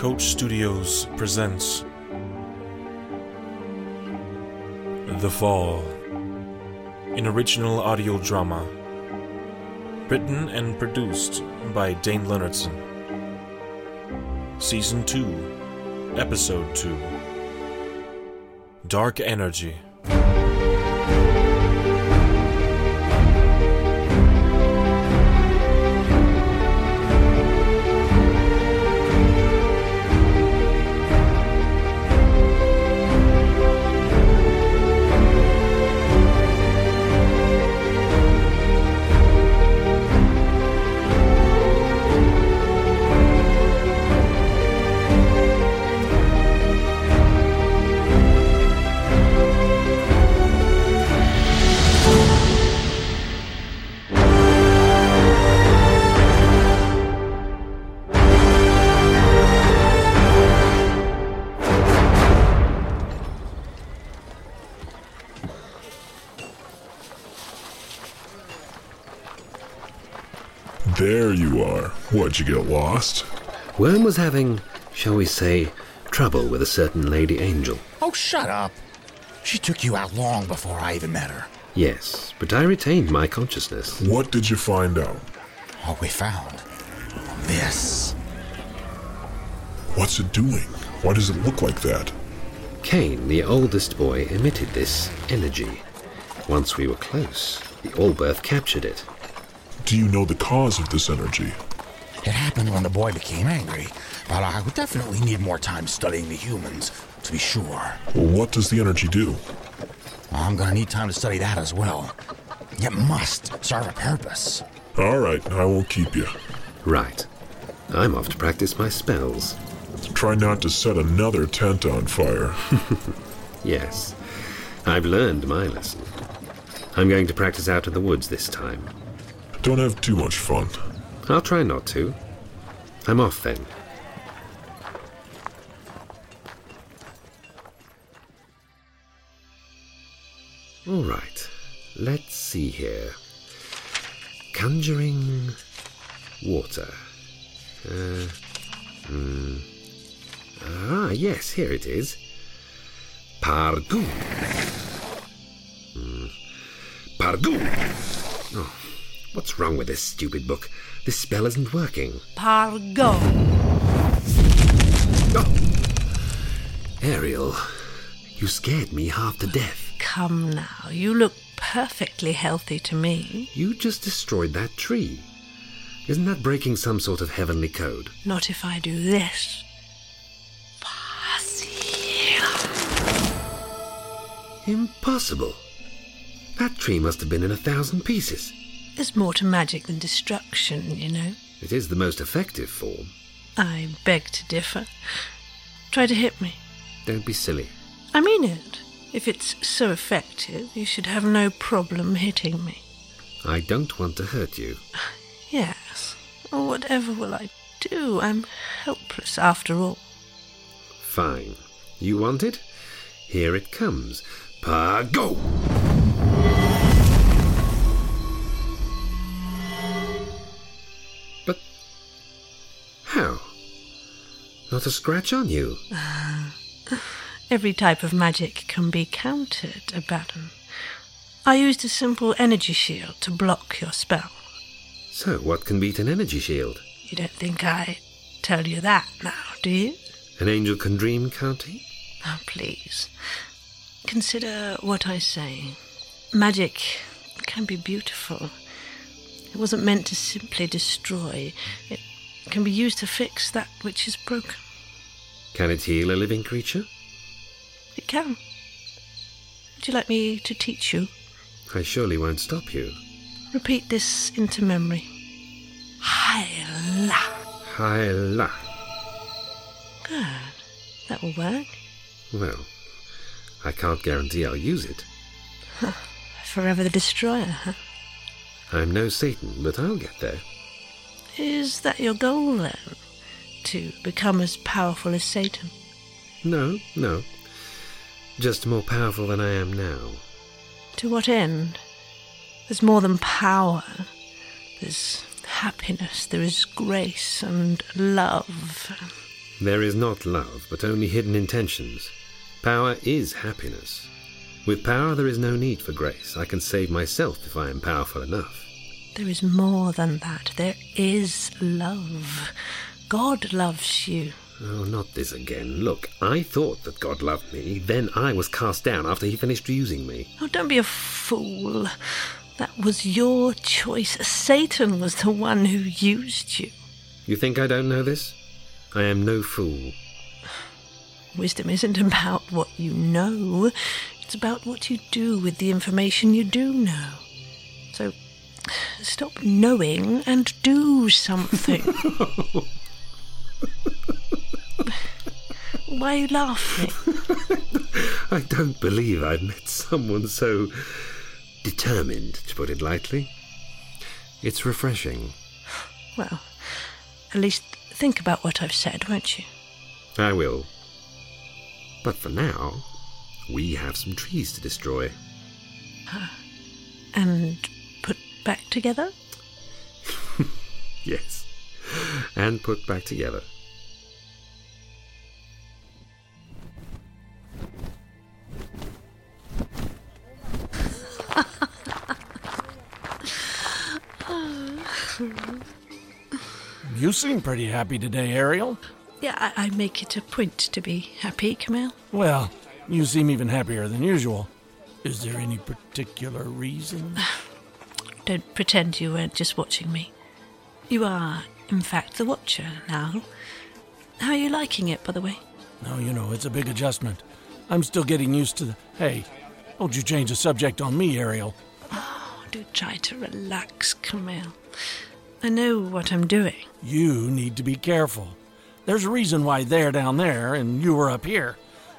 Coach Studios presents The Fall, an original audio drama, written and produced by Dayn Leonardson. Season 2, Episode 2 Dark Energy. Are. What'd you get lost? Worm was having, shall we say, trouble with a certain lady angel. Oh, shut up. She took you out long before I even met her. Yes, but I retained my consciousness. What did you find out? All we found this. What's it doing? Why does it look like that? Cain, the oldest boy, emitted this energy. Once we were close, the Allbirth captured it. Do you know the cause of this energy? It happened when the boy became angry, but I would definitely need more time studying the humans to be sure. Well, what does the energy do? I'm gonna need time to study that as well. It must serve a purpose. All right, I won't keep you. Right. I'm off to practice my spells. Try not to set another tent on fire. Yes, I've learned my lesson. I'm going to practice out in the woods this time. Don't have too much fun. I'll try not to. I'm off then. All right, let's see here. Conjuring water. Uh, hmm. Ah, yes, here it is. Hmm. Pargoon. Oh, what's wrong with this stupid book? This spell isn't working. Pargo. Oh. Ariel, you scared me half to death. Come now, you look perfectly healthy to me. You just destroyed that tree. Isn't that breaking some sort of heavenly code? Not if I do this. Impossible. That tree must have been in a thousand pieces. There's more to magic than destruction, you know. It is the most effective form. I beg to differ. Try to hit me. Don't be silly. I mean it. If it's so effective, you should have no problem hitting me. I don't want to hurt you. Yes. Oh, whatever will I do? I'm helpless after all. Fine. You want it? Here it comes. Pa go! Not a scratch on you. Every type of magic can be countered, Abaddon. I used a simple energy shield to block your spell. So, what can beat an energy shield? You don't think I tell you that now, do you? An angel can dream, can't he? Oh, please. Consider what I say. Magic can be beautiful. It wasn't meant to simply destroy, it can be used to fix that which is broken. Can it heal a living creature? It can. Would you like me to teach you? I surely won't stop you. Repeat this into memory. Hyla. Hyla. Good. That will work. Well, I can't guarantee I'll use it. Forever the Destroyer, huh? I'm no Satan, but I'll get there. Is that your goal, then? To become as powerful as Satan? No, no. Just more powerful than I am now. To what end? There's more than power. There's happiness, there is grace and love. There is not love, but only hidden intentions. Power is happiness. With power, there is no need for grace. I can save myself if I am powerful enough. There is more than that. There is love. God loves you. Oh, not this again. Look, I thought that God loved me. Then I was cast down after he finished using me. Oh, don't be a fool. That was your choice. Satan was the one who used you. You think I don't know this? I am no fool. Wisdom isn't about what you know, it's about what you do with the information you do know. So stop knowing and do something. Why are you laughing? I don't believe I've met someone so determined, to put it lightly. It's refreshing. Well, at least think about what I've said, won't you? I will. But for now, we have some trees to destroy. And put back together? Yes. And put back together. You seem pretty happy today, Ariel. Yeah, I, I make it a point to be happy, Camille. Well, you seem even happier than usual. Is there any particular reason? Don't pretend you weren't just watching me. You are, in fact, the watcher now. How are you liking it, by the way? No, you know, it's a big adjustment. I'm still getting used to the. Hey, don't you change the subject on me, Ariel. Oh, Do try to relax, Camille. I know what I'm doing. You need to be careful. There's a reason why they're down there and you were up here.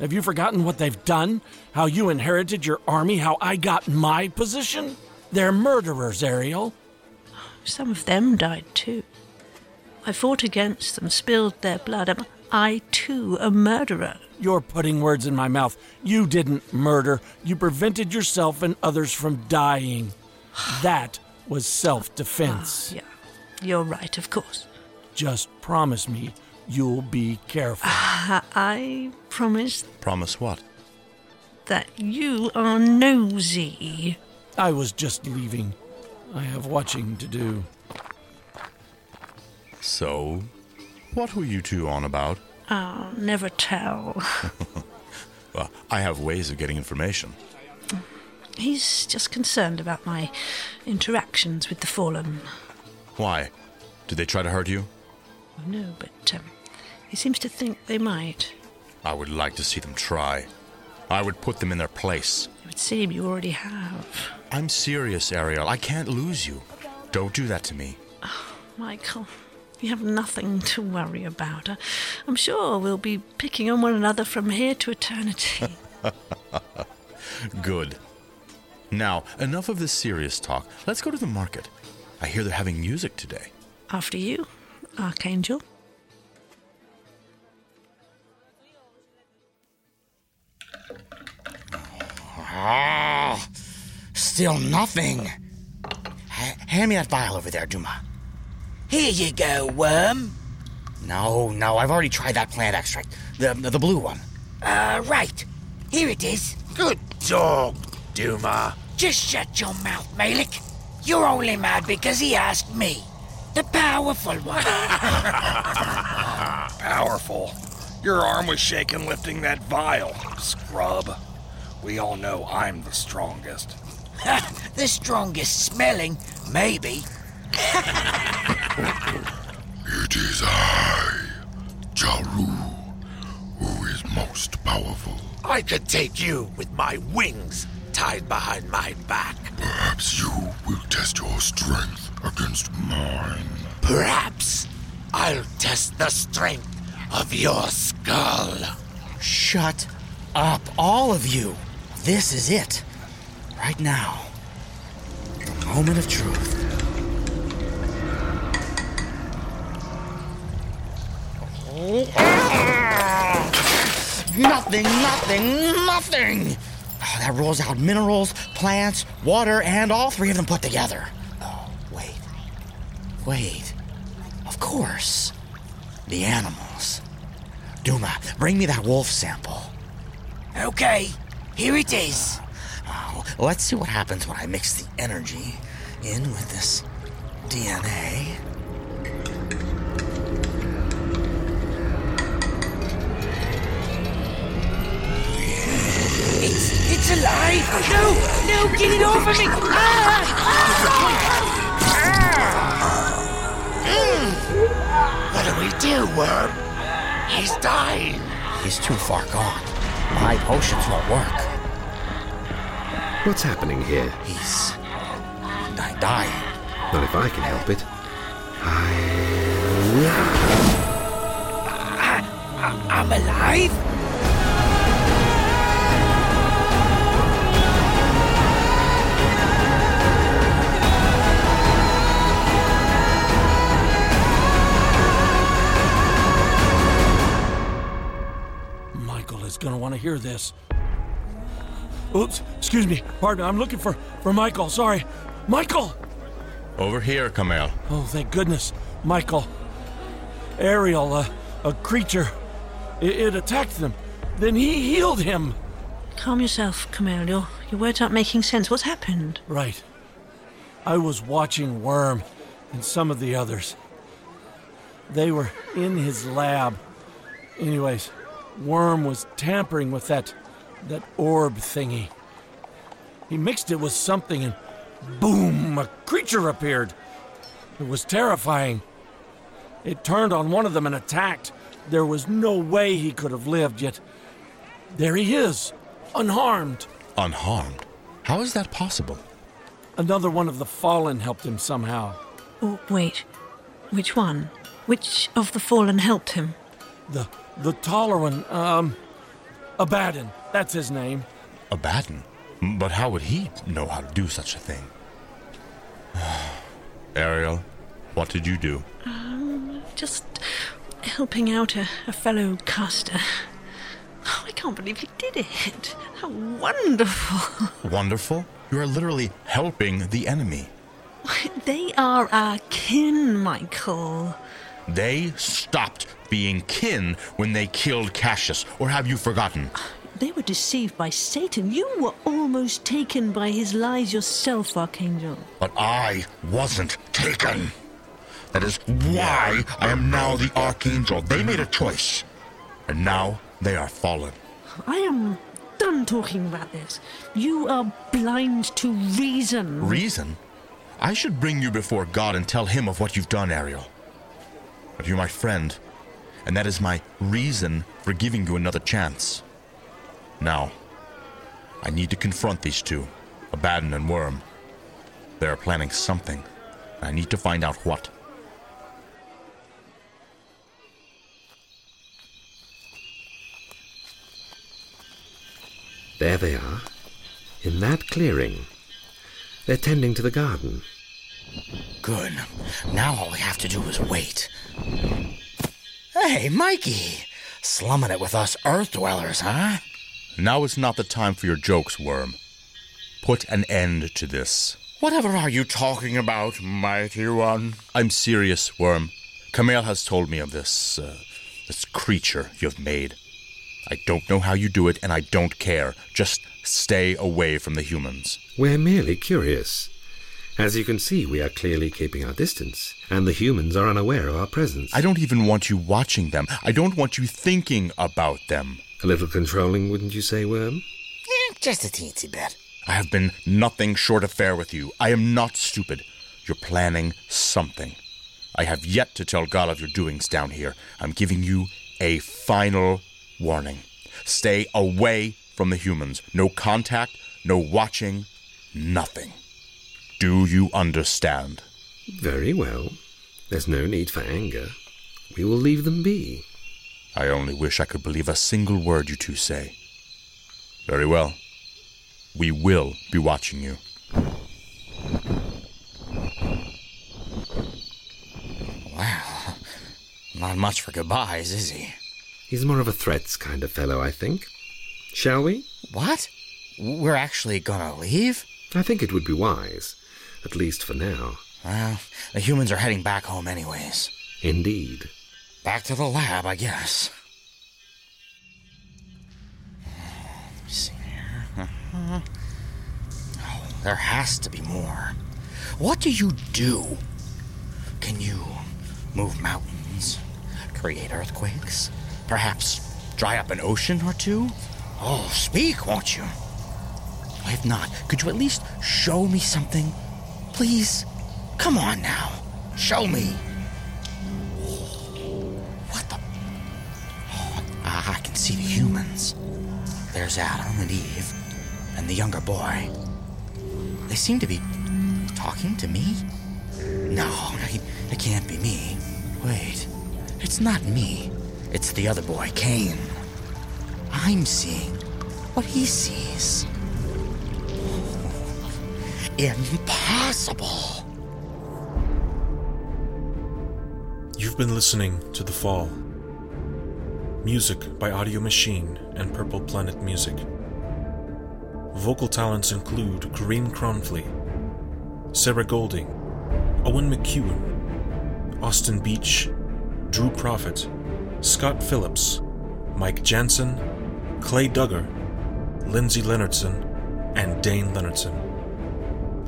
Have you forgotten what they've done? How you inherited your army? How I got my position? They're murderers, Ariel. Some of them died too. I fought against them, spilled their blood. Am I too a murderer? You're putting words in my mouth. You didn't murder. You prevented yourself and others from dying. That was self defense. Ah, yeah, you're right, of course. Just promise me you'll be careful. I, I promise Promise what? that you are nosy. I was just leaving. I have watching to do. So, what were you two on about? I'll never tell. Well, I have ways of getting information. He's just concerned about my interactions with the fallen. Why? Did they try to hurt you? Oh, no, but um, he seems to think they might. I would like to see them try. I would put them in their place. It would seem you already have. I'm serious, Ariel. I can't lose you. Don't do that to me. Michael, you have nothing to worry about. I- I'm sure we'll be picking on one another from here to eternity. Good. Now, enough of this serious talk. Let's go to the market. I hear they're having music today. After you, Archangel. Ah, still nothing. Ha- hand me that vial over there, Duma. Here you go, worm. No, no, I've already tried that plant extract. The, the, the blue one. Uh, right. Here it is. Good dog, Duma. Just shut your mouth, Malik. You're only mad because he asked me. The powerful one. Powerful. Your arm was shaking lifting that vial, scrub. We all know I'm the strongest. the strongest smelling, maybe. It is I, Jaru, who is most powerful. I could take you with my wings tied behind my back. Perhaps you will test your strength against mine. Perhaps I'll test the strength of your skull. Shut up, all of you. This is it. Right now. The moment of truth. Nothing, nothing, nothing! Oh, that rolls out minerals, plants, water, and all three of them put together. Oh, wait. Wait. Of course. The animals. Duma, bring me that wolf sample. Okay, here it is. Oh, let's see what happens when I mix the energy in with this DNA. Alive. No, no, get it off of me. Ah, ah. What do we do, Worm? He's dying. He's too far gone. My potions won't work. What's happening here? He's di- dying. Not if I can help it. I. I'm alive. Gonna want to hear this. Oops, excuse me. Pardon, I'm looking for, for Michael. Sorry. Michael! Over here, Kamal. Oh, thank goodness. Michael. Ariel, a, a creature. It, it attacked them. Then he healed him. Calm yourself, Camille. Your, your words aren't making sense. What's happened? Right. I was watching Worm and some of the others. They were in his lab. Anyways, Worm was tampering with that that orb thingy. He mixed it with something and boom, a creature appeared. It was terrifying. It turned on one of them and attacked. There was no way he could have lived, yet there he is, unharmed. Unharmed? How is that possible? Another one of the fallen helped him somehow. Oh, wait. Which one? Which of the fallen helped him? The the taller one, um, Abaddon. That's his name. Abaddon? But how would he know how to do such a thing? Ariel, what did you do? Um, just helping out a, a fellow caster. Oh, I can't believe he did it. How wonderful. Wonderful? You are literally helping the enemy. They are our kin, Michael. They stopped being kin when they killed Cassius, or have you forgotten? Ah, they were deceived by Satan. You were almost taken by his lies yourself, Archangel. But I wasn't taken. That is why I am now the Archangel. They made a choice. And now they are fallen. I am done talking about this. You are blind to reason. Reason? I should bring you before God and tell him of what you've done, Ariel. But you're my friend, and that is my reason for giving you another chance. Now, I need to confront these two, Abaddon and Worm. They are planning something, and I need to find out what. There they are, in that clearing. They're tending to the garden. Good. Now all we have to do is wait. Hey, Mikey! Slumming it with us Earth dwellers, huh? Now is not the time for your jokes, Worm. Put an end to this. Whatever are you talking about, mighty one? I'm serious, Worm. Kamal has told me of this, uh, this creature you've made. I don't know how you do it, and I don't care. Just stay away from the humans. We're merely curious. As you can see, we are clearly keeping our distance, and the humans are unaware of our presence. I don't even want you watching them. I don't want you thinking about them. A little controlling, wouldn't you say, Worm? Eh, just a teensy bit. I have been nothing short of fair with you. I am not stupid. You're planning something. I have yet to tell God of your doings down here. I'm giving you a final warning. Stay away from the humans. No contact, no watching, nothing. Do you understand? Very well. There's no need for anger. We will leave them be. I only wish I could believe a single word you two say. Very well. We will be watching you. Well, Not much for goodbyes, is he? He's more of a threats kind of fellow, I think. Shall we? What? We're actually gonna leave? I think it would be wise, at least for now. Well, the humans are heading back home, anyways. Indeed. Back to the lab, I guess. Let me see here. Uh-huh. Oh, there has to be more. What do you do? Can you move mountains, create earthquakes, perhaps dry up an ocean or two? Oh, speak, won't you? If not, could you at least show me something Please? Come on now. Show me. What the? Oh, I can see the humans. There's Adam and Eve and the younger boy. They seem to be talking to me. No, it can't be me. Wait, it's not me. It's the other boy, Cain. I'm seeing what he sees. Impossible. You've been listening to The Fall. Music by Audiomachine and Purple Planet Music. Vocal talents include Karim Kronfli, Sarah Golding, Owen McCuen, Austin Beach, Drew Profit, Scott Phillips, Mike Janson, Clay Dugger, Lindsey Leonardson, and Dayn Leonardson.